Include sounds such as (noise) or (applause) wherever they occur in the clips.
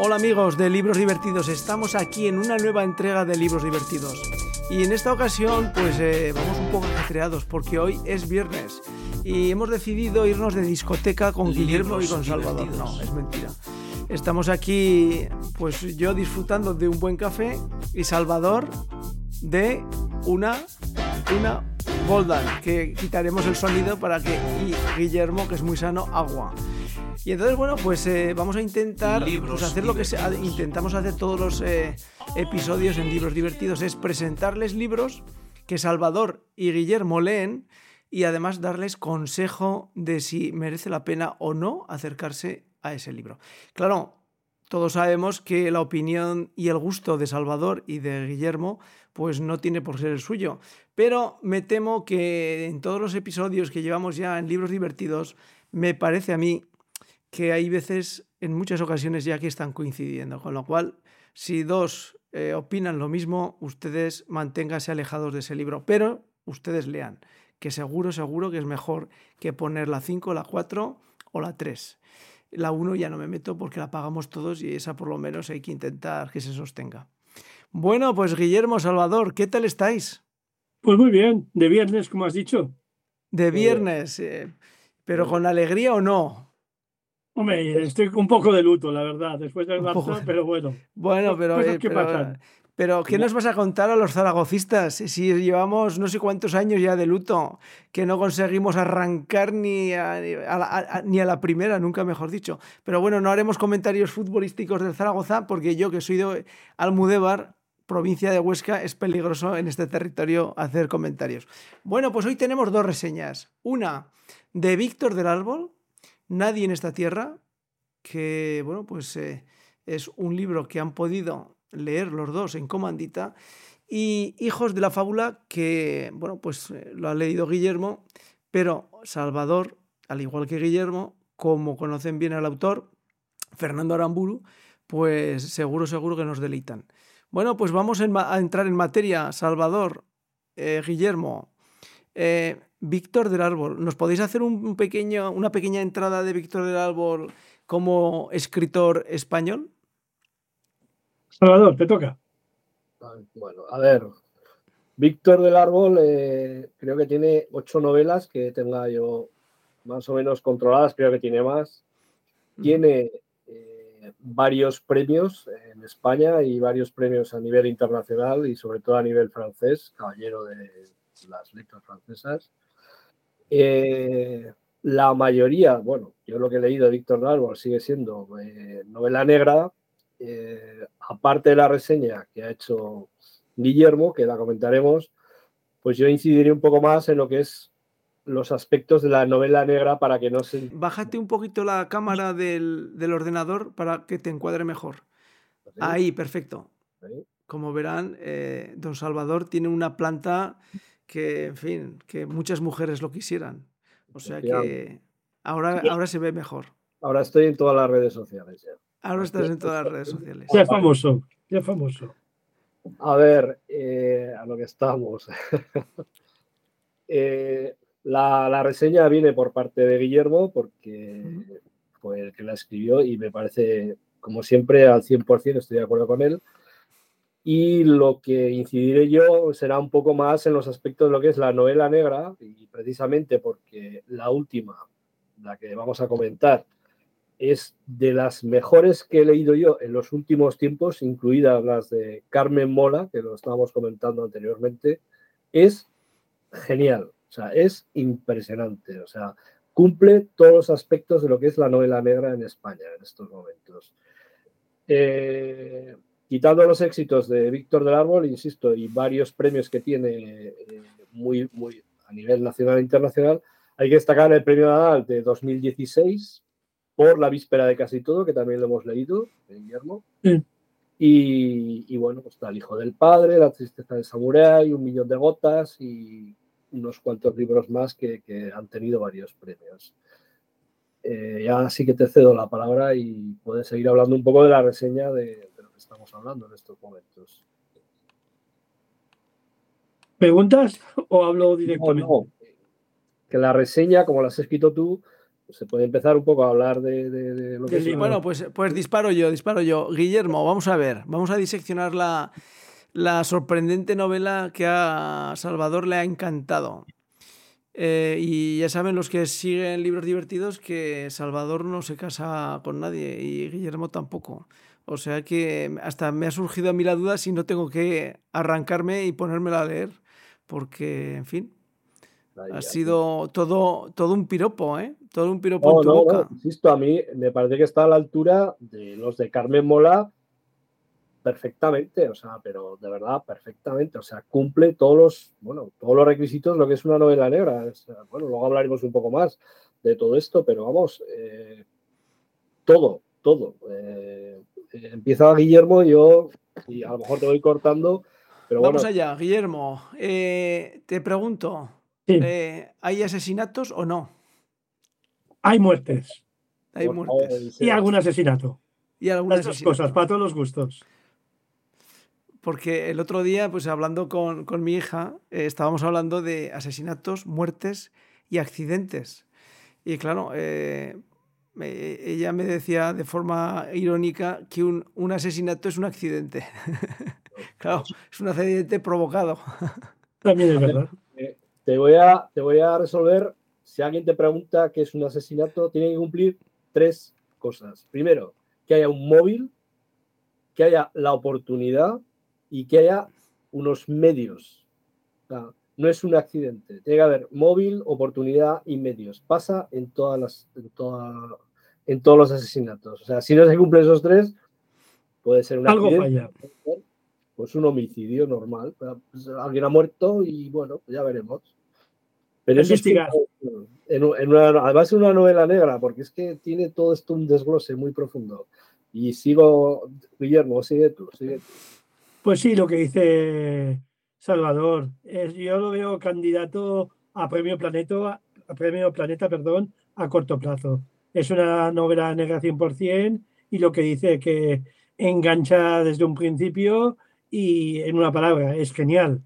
Hola amigos de Libros Divertidos, estamos aquí en una nueva entrega de Libros Divertidos. Y en esta ocasión pues eh, vamos un poco ajetreados porque hoy es viernes y hemos decidido irnos de discoteca con Guillermo y con Salvador. No, es mentira. Estamos aquí pues yo disfrutando de un buen café y Salvador de una, una Golden, que quitaremos el sonido para que y Guillermo, que es muy sano, agua. Y entonces, bueno, pues eh, vamos a intentar pues, hacer lo que intentamos hacer todos los eh, episodios en libros divertidos, es presentarles libros que Salvador y Guillermo leen y además darles consejo de si merece la pena o no acercarse a ese libro. Claro, todos sabemos que la opinión y el gusto de Salvador y de Guillermo pues no tiene por ser el suyo, pero me temo que en todos los episodios que llevamos ya en libros divertidos me parece a mí que hay veces, en muchas ocasiones ya que están coincidiendo, con lo cual, si dos eh, opinan lo mismo, ustedes manténganse alejados de ese libro, pero ustedes lean, que seguro, seguro que es mejor que poner la 5, la 4 o la 3. La 1 ya no me meto porque la pagamos todos y esa por lo menos hay que intentar que se sostenga. Bueno, pues Guillermo Salvador, ¿qué tal estáis? Pues muy bien, de viernes, como has dicho. De viernes, eh, pero con alegría o no. Hombre, estoy un poco de luto, la verdad, después del Barça, pero bueno. Bueno, pero, eh, ¿qué pero, pero, ¿qué nos vas a contar a los zaragocistas si llevamos no sé cuántos años ya de luto, que no conseguimos arrancar ni a, ni a la primera, nunca mejor dicho? Pero bueno, no haremos comentarios futbolísticos del Zaragoza porque yo, que soy de Almudévar, provincia de Huesca, es peligroso en este territorio hacer comentarios. Bueno, pues hoy tenemos dos reseñas. Una de Víctor del Árbol, Nadie en esta tierra, que bueno, pues eh, es un libro que han podido leer los dos en comandita, y Hijos de la Fábula, que bueno, pues eh, lo ha leído Guillermo, pero Salvador, al igual que Guillermo, como conocen bien al autor, Fernando Aramburu, pues seguro, seguro que nos deleitan. Bueno, pues vamos a entrar en materia. Salvador, eh, Guillermo, Víctor del Árbol. ¿Nos podéis hacer un pequeño, una pequeña entrada de Víctor del Árbol como escritor español? Salvador, te toca. Bueno, a ver. Víctor del Árbol eh, creo que tiene ocho novelas que tenga yo más o menos controladas, creo que tiene más. Tiene eh, varios premios en España y varios premios a nivel internacional y sobre todo a nivel francés, caballero de las letras francesas. Eh, la mayoría, bueno, yo lo que he leído de Víctor Árbol sigue siendo eh, novela negra, eh, aparte de la reseña que ha hecho Guillermo, que la comentaremos, pues yo incidiré un poco más en lo que es los aspectos de la novela negra para que no se... Bájate un poquito la cámara del, ordenador para que te encuadre mejor. Ahí, perfecto. Como verán, don Salvador tiene una planta que, en fin, que muchas mujeres lo quisieran. O sea que ahora, ahora se ve mejor. Ahora estoy en todas las redes sociales. Ahora estás en todas las redes sociales. Ya famoso, ya famoso. A ver, eh, a lo que estamos. (laughs) Eh, la, la, reseña viene por parte de Guillermo porque fue el que la escribió y me parece, como siempre, al 100% estoy de acuerdo con él. Y lo que incidiré yo será un poco más en los aspectos de lo que es la novela negra, y precisamente porque la última, la que vamos a comentar, es de las mejores que he leído yo en los últimos tiempos, incluidas las de Carmen Mola, que lo estábamos comentando anteriormente, es genial, o sea, es impresionante, o sea, cumple todos los aspectos de lo que es la novela negra en España en estos momentos. Eh, quitando los éxitos de Víctor del Árbol, insisto, y varios premios que tiene eh, muy, muy a nivel nacional e internacional, hay que destacar el premio Nadal de 2016 por La víspera de casi todo, que también lo hemos leído, de Guillermo. Y, bueno, pues está El hijo del padre, La tristeza de Samurai, Un millón de gotas y unos cuantos libros más que, han tenido varios premios. Eh, ya sí que te cedo la palabra y puedes seguir hablando un poco de la reseña de, estamos hablando en estos momentos. ¿Preguntas o hablo directamente? Que la reseña, como la has escrito tú, se puede empezar un poco a hablar de, lo que es. Bueno, pues, pues disparo yo, disparo yo. Guillermo, vamos a ver, vamos a diseccionar la, la sorprendente novela que a Salvador le ha encantado. Eh, y ya saben los que siguen libros divertidos que Salvador no se casa con nadie y Guillermo tampoco. O sea que hasta me ha surgido a mí la duda si no tengo que arrancarme y ponérmela a leer, porque, en fin, ha sido todo, todo un piropo, ¿eh? Todo un piropo en tu boca. insisto, a mí me parece que está a la altura de los de Carmen Mola perfectamente, o sea, pero de verdad, perfectamente. O sea, cumple todos los, bueno, todos los requisitos lo que es una novela negra. bueno, luego hablaremos un poco más de todo esto, pero vamos, eh, todo, todo. Eh, eh, empieza Guillermo, yo y a lo mejor te voy cortando. Pero Vamos allá, Guillermo. Eh, te pregunto, eh, ¿hay asesinatos o no? Hay muertes. Hay muertes. Y algún asesinato. Y algunas cosas, para todos los gustos. Porque el otro día, pues hablando con, mi hija, estábamos hablando de asesinatos, muertes y accidentes. Y claro, ella me decía de forma irónica que un, asesinato es un accidente. (laughs) claro, es un accidente provocado. (laughs) También es verdad. Eh, te, voy a, te voy a resolver, si alguien te pregunta qué es un asesinato, tiene que cumplir tres cosas. Primero, que haya un móvil, que haya la oportunidad y que haya unos medios. no es un accidente. Tiene que haber móvil, oportunidad y medios. Pasa en todas las, en en todos los asesinatos. O sea, si no se cumplen esos tres, puede ser un Algo falla. Pues un homicidio normal. Pues, alguien ha muerto y bueno, pues ya veremos. Pero eso es en, una, además es una novela negra, porque es que tiene todo esto un desglose muy profundo. Y sigo, Guillermo, sigue tú, sigue tú. Pues sí, lo que dice Salvador. Es, yo lo veo candidato a premio Planeta, a premio Planeta, perdón, a corto plazo. Es una novela negra 100% y lo que dice que engancha desde un principio y en una palabra, es genial.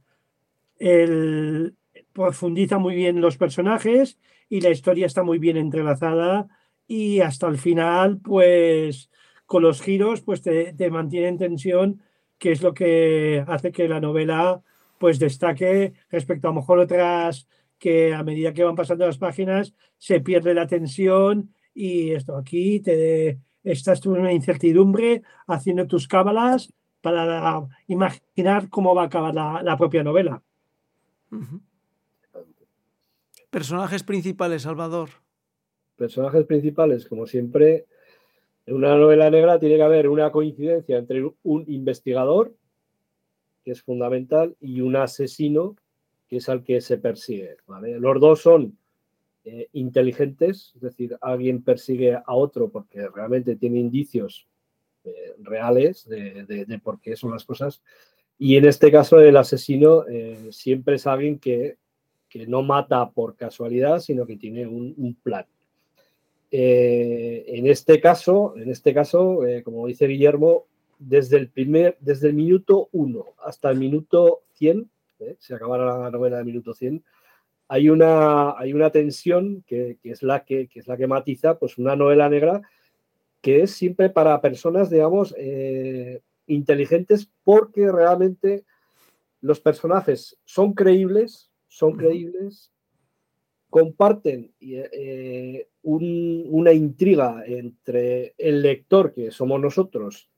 El, profundiza muy bien los personajes y la historia está muy bien entrelazada y hasta el final, pues con los giros, pues te, te mantiene en tensión, que es lo que hace que la novela pues destaque respecto a mejor otras que a medida que van pasando las páginas se pierde la tensión y esto aquí te estás tú en una incertidumbre haciendo tus cábalas para imaginar cómo va a acabar la, propia novela. Personajes principales, Salvador. Personajes principales, como siempre, en una novela negra tiene que haber una coincidencia entre un investigador, que es fundamental, y un asesino, que es al que se persigue. Los dos son eh, inteligentes, es decir, alguien persigue a otro porque realmente tiene indicios eh, reales de, por qué son las cosas. Y en este caso el asesino eh, siempre es alguien que, no mata por casualidad, sino que tiene un, plan. en este caso, en este caso como dice Guillermo, desde el, primer, desde el minuto 1 hasta el minuto 100, se acabara la novela del minuto 100, hay una, hay una tensión que, es la que, es la que matiza pues una novela negra que es siempre para personas, digamos, eh, inteligentes porque realmente los personajes son creíbles, son creíbles, comparten eh, una intriga entre el lector, que somos nosotros,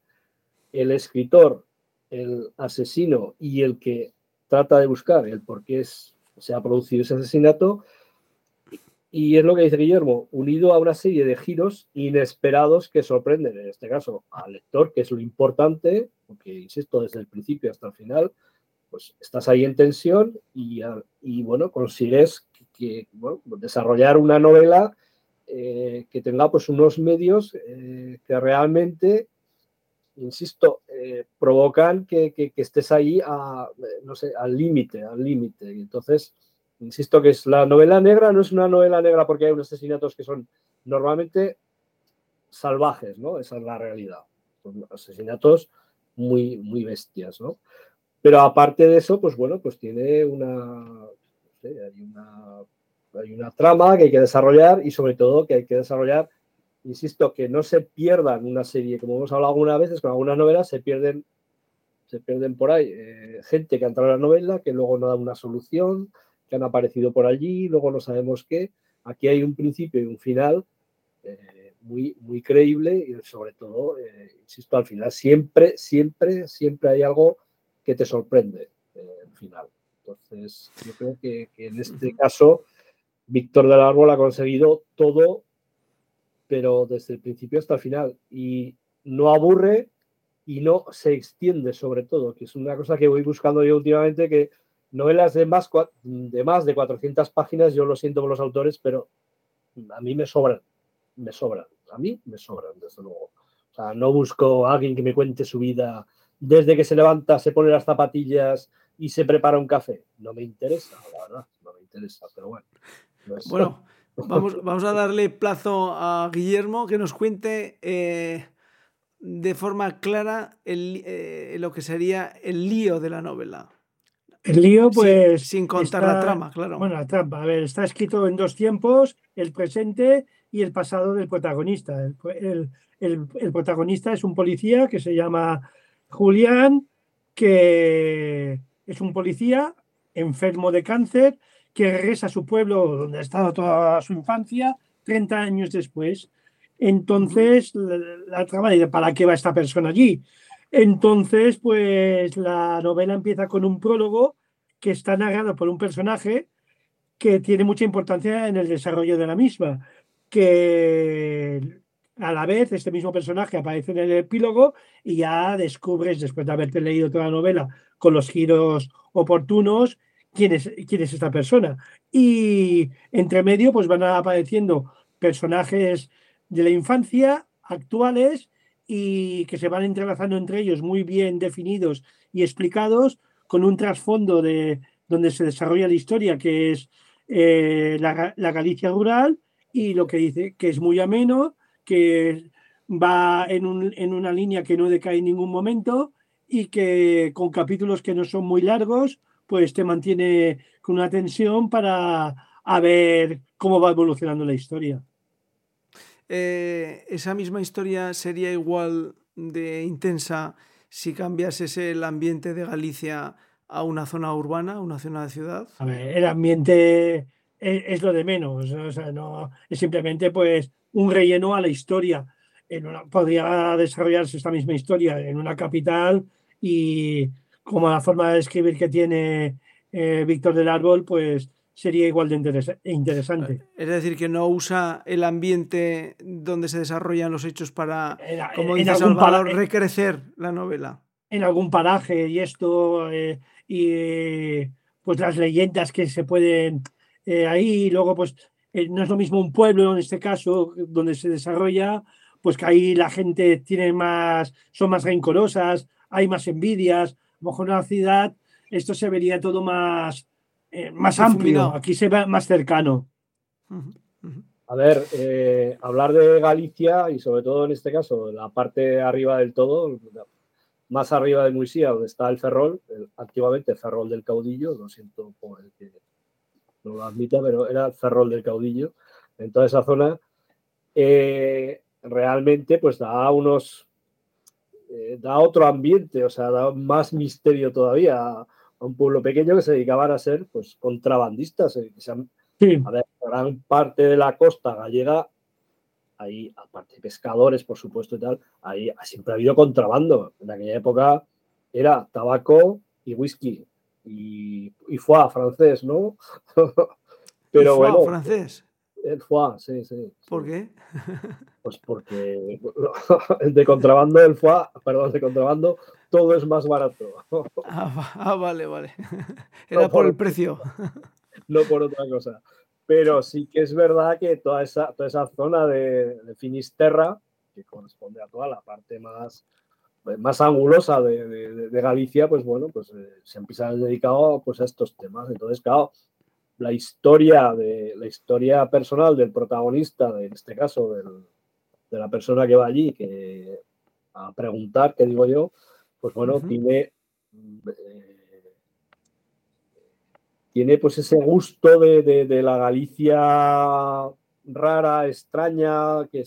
el escritor, el asesino y el que trata de buscar el por qué es se ha producido ese asesinato. Y es lo que dice Guillermo, unido a una serie de giros inesperados que sorprenden, en este caso, al lector, que es lo importante, porque, insisto, desde el principio hasta el final, pues estás ahí en tensión y, bueno, consigues que, desarrollar una novela eh, que tenga pues unos medios eh, que realmente insisto, eh, provocan que, estés ahí a, no sé, al límite, al límite. Entonces, insisto que es la novela negra, no es una novela negra porque hay unos asesinatos que son normalmente salvajes, ¿no? Esa es la realidad. Son asesinatos muy, muy bestias, ¿no? Pero aparte de eso, pues bueno, pues tiene una, hay una hay una trama que hay que desarrollar y sobre todo que hay que desarrollar, insisto, que no se pierdan una serie, como hemos hablado algunas veces con algunas novelas, se pierden, se pierden por ahí eh, gente que ha entrado en la novela, que luego no da una solución, que han aparecido por allí, luego no sabemos qué. Aquí hay un principio y un final eh, muy, muy creíble y sobre todo, eh, insisto, al final siempre, siempre, siempre hay algo que te sorprende al final. Entonces, yo creo que, en este caso, Víctor del Árbol ha conseguido todo, pero desde el principio hasta el final. Y no aburre y no se extiende, sobre todo, que es una cosa que voy buscando yo últimamente, que novelas de más, de más de 400 páginas, yo lo siento por los autores, pero a mí me sobran, me sobran, a mí me sobran, desde luego. O sea, no busco a alguien que me cuente su vida desde que se levanta, se pone las zapatillas, y se prepara un café. No me interesa, la verdad, no me interesa, pero bueno. Bueno, vamos, (laughs) vamos, a darle plazo a Guillermo que nos cuente eh, de forma clara el, eh, lo que sería el lío de la novela. El lío, pues. Sin, contar la trama, claro. Bueno, la trama, a ver, está escrito en dos tiempos: el presente y el pasado del protagonista. El, el, el protagonista es un policía que se llama Julián, que es un policía enfermo de cáncer que regresa a su pueblo donde ha estado toda su infancia 30 años después. Entonces, la, trama de ¿para qué va esta persona allí? Entonces, pues la novela empieza con un prólogo que está narrado por un personaje que tiene mucha importancia en el desarrollo de la misma, que a la vez este mismo personaje aparece en el epílogo y ya descubres, después de haberte leído toda la novela, con los giros oportunos, quién es, esta persona. Y entre medio, pues van apareciendo personajes de la infancia actuales y que se van entrelazando entre ellos muy bien definidos y explicados con un trasfondo de donde se desarrolla la historia que es eh, la, Galicia rural y lo que dice que es muy ameno que va en una línea que no decae en ningún momento y que con capítulos que no son muy largos, pues te mantiene con una tensión para a ver cómo va evolucionando la historia. Eh, ¿Esa misma historia sería igual de intensa si cambiases el ambiente de Galicia a una zona urbana, una zona de ciudad? A ver, el ambiente es, lo de menos, o sea, no, es simplemente pues un relleno a la historia. En podría desarrollarse esta misma historia en una capital y como la forma de escribir que tiene eh, Víctor del Árbol, pues sería igual de interesante. Es decir, que no usa el ambiente donde se desarrollan los hechos para, como dice Salvador, recrecer la novela. En algún paraje y esto, eh, y pues las leyendas que se pueden eh, ahí, luego pues eh, no es lo mismo un pueblo, en este caso, donde se desarrolla, pues que ahí la gente tiene más, son más rencorosas, hay más envidias, lo mejor en la ciudad esto se vería todo más, eh, más amplio, aquí se ve más cercano. A ver, eh, hablar de Galicia y sobre todo en este caso, la parte arriba del todo, más arriba de Muisía, donde está el Ferrol, activamente el Ferrol del Caudillo, lo siento por el que no lo admita, pero era el Ferrol del Caudillo, en toda esa zona, eh, realmente pues da unos, eh, da otro ambiente, o sea, da más misterio todavía a, un pueblo pequeño que se dedicaban a ser pues contrabandistas. Eh, a ver, gran parte de la costa gallega, ahí, aparte de pescadores, por supuesto y tal, ahí siempre ha habido contrabando. En aquella época era tabaco y whisky y, y foie francés, ¿no? (laughs) Pero bueno. francés? El foie, sí, sí. ¿Por qué? Pues porque (laughs) de contrabando el foie, perdón, de contrabando, todo es más barato. Ah, ah vale, vale. (laughs) Era por, el precio. No por otra cosa. Pero sí que es verdad que toda esa, toda esa zona de, de Finisterra, que corresponde a toda la parte más, más angulosa de, Galicia, pues bueno, pues eh, se han dedicado pues, a estos temas. Entonces, claro, la historia, de, la historia personal del protagonista, en este caso de la persona que va allí que, a preguntar, qué digo yo, pues bueno, tiene, eh, tiene pues ese gusto de, la Galicia rara, extraña, que,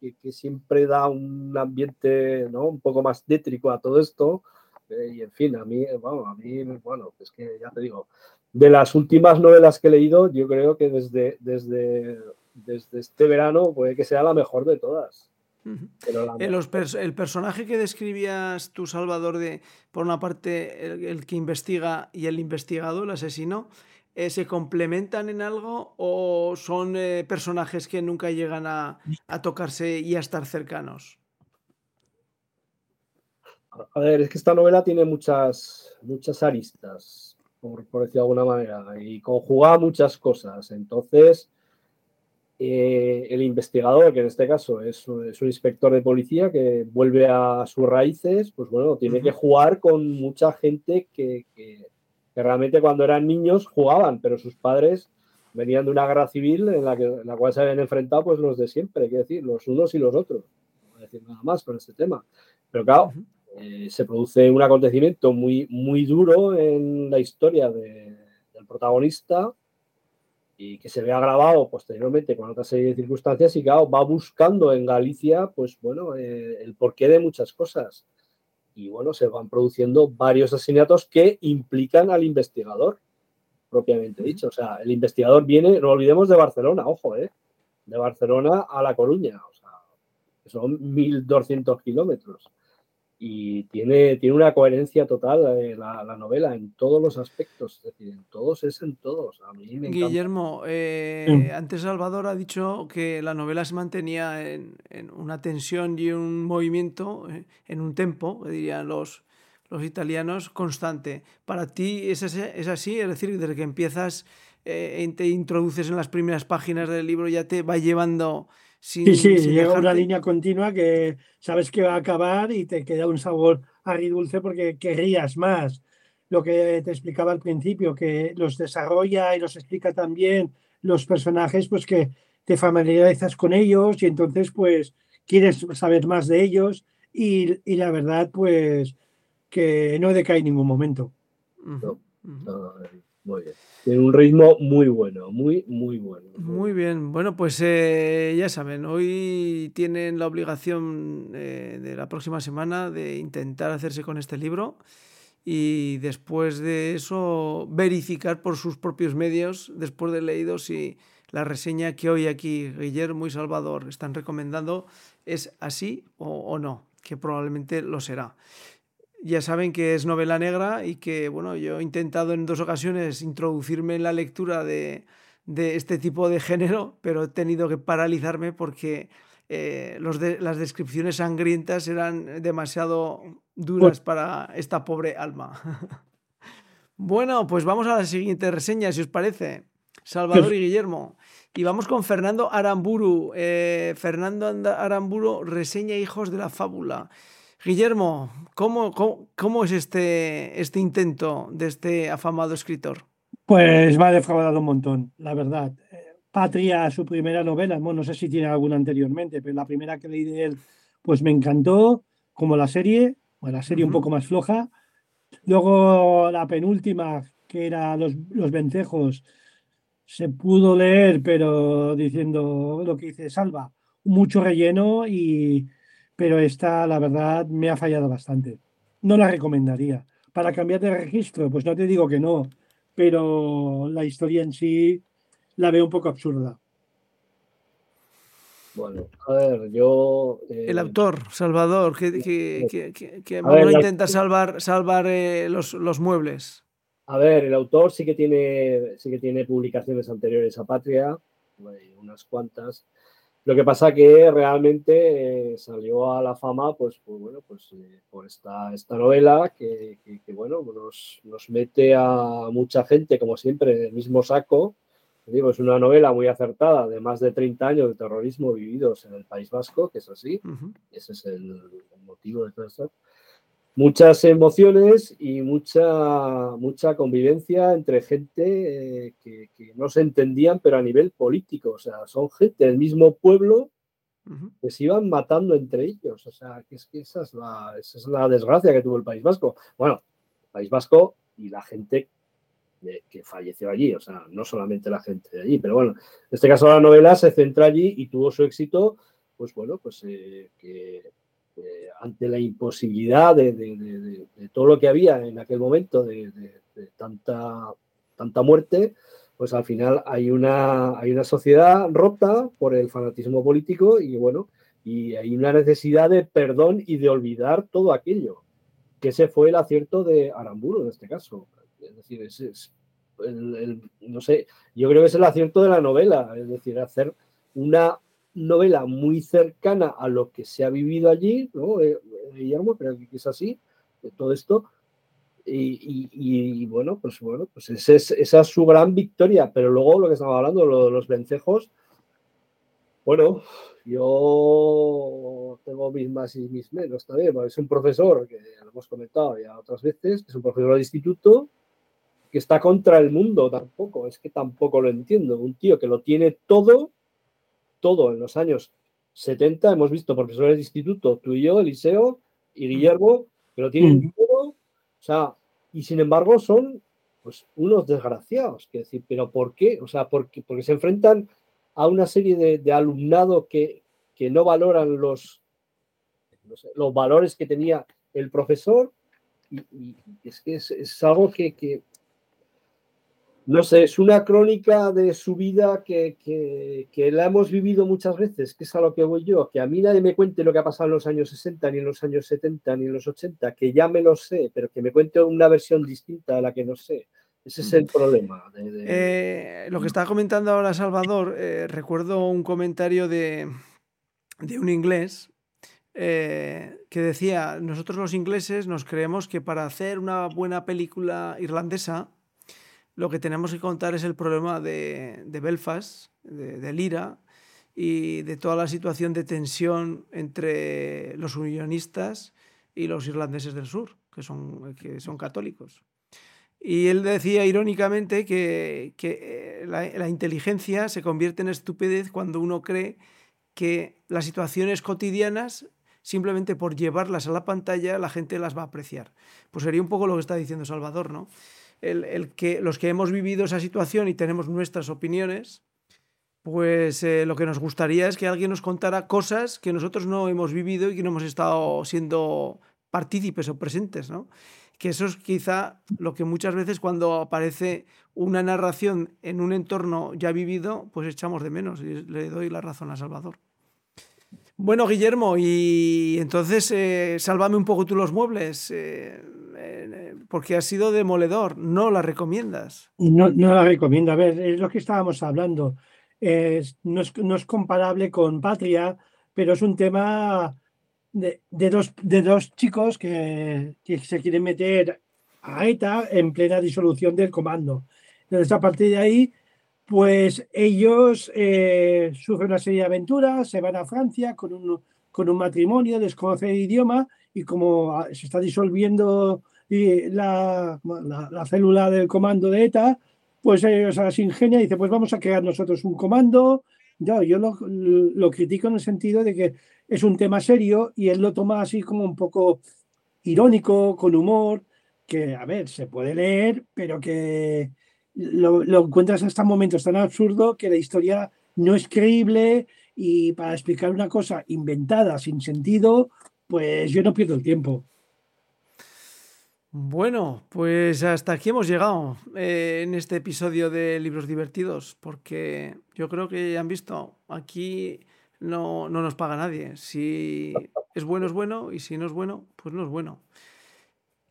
que, siempre da un ambiente ¿no? un poco más tétrico a todo esto. Eh, y en fin, a mí, bueno, a mí, bueno, es que ya te digo, de las últimas novelas que he leído, yo creo que desde, desde, desde este verano puede que sea la mejor de todas. el, personaje que describías tú, Salvador, de por una parte el, que investiga y el investigado, el asesino, eh, ¿se complementan en algo o son eh, personajes que nunca llegan a, a, tocarse y a estar cercanos? A ver, es que esta novela tiene muchas, muchas aristas por, decirlo de alguna manera, y conjuga muchas cosas. Entonces, eh, el investigador, que en este caso es, un inspector de policía que vuelve a sus raíces, pues bueno, tiene que jugar con mucha gente que, realmente cuando eran niños jugaban, pero sus padres venían de una guerra civil en la, que, la cual se habían enfrentado pues los de siempre, que decir, los unos y los otros. No voy a decir nada más con este tema. Pero claro, eh, se produce un acontecimiento muy, muy duro en la historia del protagonista y que se ve agravado posteriormente con otra serie de circunstancias y claro, va buscando en Galicia, pues bueno, eh, el porqué de muchas cosas. Y bueno, se van produciendo varios asesinatos que implican al investigador, propiamente dicho. O sea, el investigador viene, no olvidemos de Barcelona, ojo, ¿eh? De Barcelona a La Coruña, o sea, son 1.200 kilómetros y tiene, tiene una coherencia total eh, la, la, novela en todos los aspectos, es decir, en todos es en todos. A mí me Guillermo, eh, antes Salvador ha dicho que la novela se mantenía en, en una tensión y un movimiento, eh, en un tempo, dirían los, los italianos, constante. ¿Para ti es, es así? Es decir, desde que empiezas, te introduces en las primeras páginas del libro, ya te va llevando sí, sí, llega una línea continua que sabes que va a acabar y te queda un sabor agridulce porque querrías más. Lo que te explicaba al principio, que los desarrolla y los explica también los personajes, pues que te familiarizas con ellos y entonces pues quieres saber más de ellos y, y la verdad pues que no decae en ningún momento. Muy bien. Tiene un ritmo muy bueno, muy, muy bueno. Muy bien. Bueno, pues eh, ya saben, hoy tienen la obligación eh, de la próxima semana de intentar hacerse con este libro y después de eso verificar por sus propios medios, después de leído, si la reseña que hoy aquí Guillermo y Salvador están recomendando es así o no, que probablemente lo será ya saben que es novela negra y que, bueno, yo he intentado en dos ocasiones introducirme en la lectura de, este tipo de género, pero he tenido que paralizarme porque eh, los las descripciones sangrientas eran demasiado duras para esta pobre alma. (laughs) bueno, pues vamos a la siguiente reseña, si os parece. Salvador y Guillermo. Y vamos con Fernando Aramburu. Eh, Fernando Aramburu reseña Hijos de la Fábula. Guillermo, ¿cómo, cómo, es este, este intento de este afamado escritor? Pues me ha defraudado un montón, la verdad. Patria, su primera novela, bueno, no sé si tiene alguna anteriormente, pero la primera que leí de él, pues me encantó, como la serie, bueno, la serie un poco más floja. Luego la penúltima, que era Los, los Vencejos, se pudo leer, pero diciendo lo que dice Salva, mucho relleno y, pero esta, la verdad, me ha fallado bastante. No la recomendaría. Para cambiar de registro, pues no te digo que no, pero la historia en sí la veo un poco absurda. Bueno, a ver, yo... El eh, autor, Salvador, que, que, intenta salvar, salvar eh, los, los, muebles. A ver, el autor sí que tiene, sí que tiene publicaciones anteriores a Patria, unas cuantas, lo que pasa que realmente eh, salió a la fama, pues, pues bueno, pues eh, por esta, esta novela que, bueno, nos, nos, mete a mucha gente, como siempre, en el mismo saco. Digo, es una novela muy acertada de más de 30 años de terrorismo vividos en el País Vasco, que es así. Ese es el, el, motivo de todo esto muchas emociones y mucha, mucha convivencia entre gente eh, que, no se entendían, pero a nivel político. O sea, son gente del mismo pueblo que se iban matando entre ellos. O sea, que es que esa es, la, esa es la desgracia que tuvo el País Vasco. Bueno, el País Vasco y la gente que falleció allí, o sea, no solamente la gente de allí, pero bueno, en este caso la novela se centra allí y tuvo su éxito, pues bueno, pues eh, que ante la imposibilidad de, todo lo que había en aquel momento, de, tanta, tanta muerte, pues al final hay una, hay una sociedad rota por el fanatismo político y bueno, y hay una necesidad de perdón y de olvidar todo aquello, que ese fue el acierto de Aramburu en este caso. Es decir, no sé, yo creo que es el acierto de la novela, es decir, hacer una novela muy cercana a lo que se ha vivido allí, ¿no? Eh, Guillermo, creo que es así, de todo esto. Y, bueno, pues bueno, pues esa es, su gran victoria. Pero luego lo que estaba hablando, de los vencejos, bueno, yo tengo mis más y mis menos también, es un profesor, que lo hemos comentado ya otras veces, es un profesor de instituto, que está contra el mundo tampoco, es que tampoco lo entiendo. Un tío que lo tiene todo, todo en los años 70, hemos visto profesores de instituto, tú y yo, Eliseo y. Guillermo, que lo tienen mm. todo, o sea, y sin embargo son pues unos desgraciados, que decir, pero ¿por qué? O sea, porque, porque se enfrentan a una serie de, alumnado que, que, no valoran los, los valores que tenía el profesor y, es que es, algo que, no sé, es una crónica de su vida que, la hemos vivido muchas veces, que es a lo que voy yo, que a mí nadie me cuente lo que ha pasado en los años 60, ni en los años 70, ni en los 80, que ya me lo sé, pero que me cuente una versión distinta a la que no sé. Ese es el problema. Eh, lo que estaba comentando ahora Salvador, eh, recuerdo un comentario de, un inglés eh, que decía, nosotros los ingleses nos creemos que para hacer una buena película irlandesa, lo que tenemos que contar es el problema de, Belfast, de, Lira y de toda la situación de tensión entre los unionistas y los irlandeses del sur, que son, que son católicos. Y él decía irónicamente que, eh, la, la, inteligencia se convierte en estupidez cuando uno cree que las situaciones cotidianas, simplemente por llevarlas a la pantalla, la gente las va a apreciar. Pues sería un poco lo que está diciendo Salvador, ¿no? El, que los que hemos vivido esa situación y tenemos nuestras opiniones, pues eh, lo que nos gustaría es que alguien nos contara cosas que nosotros no hemos vivido y que no hemos estado siendo partícipes o presentes, ¿no? Que eso es quizá lo que muchas veces cuando aparece una narración en un entorno ya vivido, pues echamos de menos y le doy la razón a Salvador. Bueno, Guillermo, y entonces eh, sálvame un poco tú los muebles. Eh, porque ha sido demoledor, no la recomiendas. No, no la recomiendo. A ver, es lo que estábamos hablando. no, es, comparable con Patria, pero es un tema de, dos, de dos chicos que, se quieren meter a ETA en plena disolución del comando. Entonces, a partir de ahí, pues ellos eh, sufren una serie de aventuras, se van a Francia con un, con un matrimonio, desconocen el idioma y como se está disolviendo la, la, célula del comando de ETA, pues ellos se ingenia y dice, pues vamos a crear nosotros un comando. Yo, yo lo, lo, critico en el sentido de que es un tema serio y él lo toma así como un poco irónico, con humor, que, a ver, se puede leer, pero que lo, lo encuentras hasta momentos tan absurdo que la historia no es creíble y para explicar una cosa inventada, sin sentido, pues yo no pierdo el tiempo. Bueno, pues hasta aquí hemos llegado eh, en este episodio de Libros Divertidos, porque yo creo que ya han visto, aquí no, no nos paga nadie. Si es bueno, es bueno, y si no es bueno, pues no es bueno.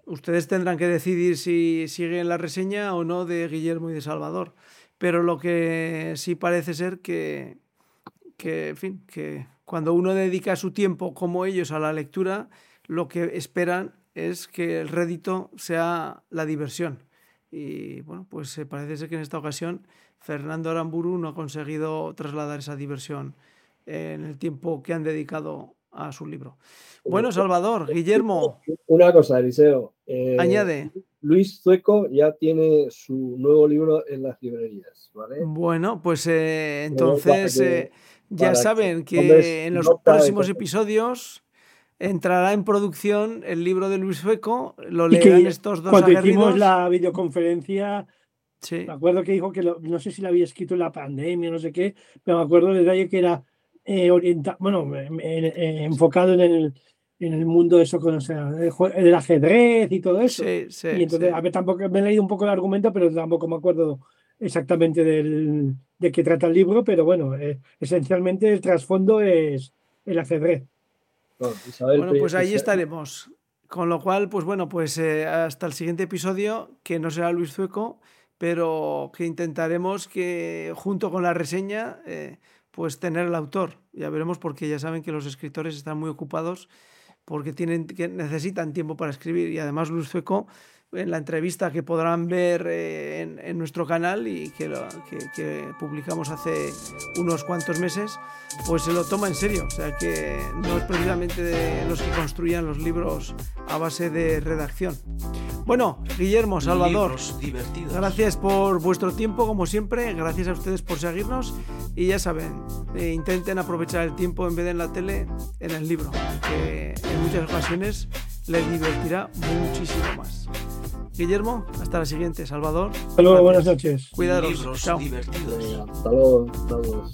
Ustedes tendrán que decidir si siguen la reseña o no de Guillermo y de Salvador. Pero lo que sí parece ser que, que, en fin, que cuando uno dedica su tiempo como ellos a la lectura, lo que esperan es que el rédito sea la diversión. Y bueno, pues parece ser que en esta ocasión Fernando Aramburu no ha conseguido trasladar esa diversión en el tiempo que han dedicado a su libro. Bueno, Salvador, Guillermo. Una cosa, Eliseo. Eh, añade. Luis Zueco ya tiene su nuevo libro en las librerías, ¿vale? Bueno, pues eh, entonces eh, ya saben que en los próximos episodios entrará en producción el libro de Luis Sueco, lo leerán estos dos Cuando hicimos la videoconferencia, Sí. Me acuerdo que dijo que lo- no sé si lo había escrito en la pandemia, no sé qué, pero me acuerdo del detalle que era eh, orienta- bueno, en- en- eh, enfocado en el, en el mundo de eso, con, o sea, el del ajedrez y todo eso. Sí, sí, y entonces, a ver, tampoco me he leído un poco el argumento, pero tampoco me acuerdo exactamente del, de qué trata el libro, pero bueno, eh, esencialmente el trasfondo es el ajedrez. Isabel Bueno, pues ahí estaremos. Con lo cual, pues bueno, pues eh, hasta el siguiente episodio, que no será Luis Zueco, pero que intentaremos que junto con la reseña, eh, pues tener el autor. Ya veremos porque ya saben que los escritores están muy ocupados porque tienen, que necesitan tiempo para escribir y además Luis Zueco en la entrevista que podrán ver eh, en, en nuestro canal y que, lo- que- que publicamos hace unos cuantos meses, pues se lo toma en serio. O sea que no es precisamente de los que construían los libros a base de redacción. Bueno, Guillermo, Salvador, gracias por vuestro tiempo, como siempre. Gracias a ustedes por seguirnos. Y ya saben, eh, intenten aprovechar el tiempo en vez de en la tele, en el libro, que en muchas ocasiones les divertirá muchísimo más. Guillermo, hasta la siguiente. Salvador. Hasta buenas noches. Cuidaros. Libros Chao. divertidos. Hasta luego. Hasta luego.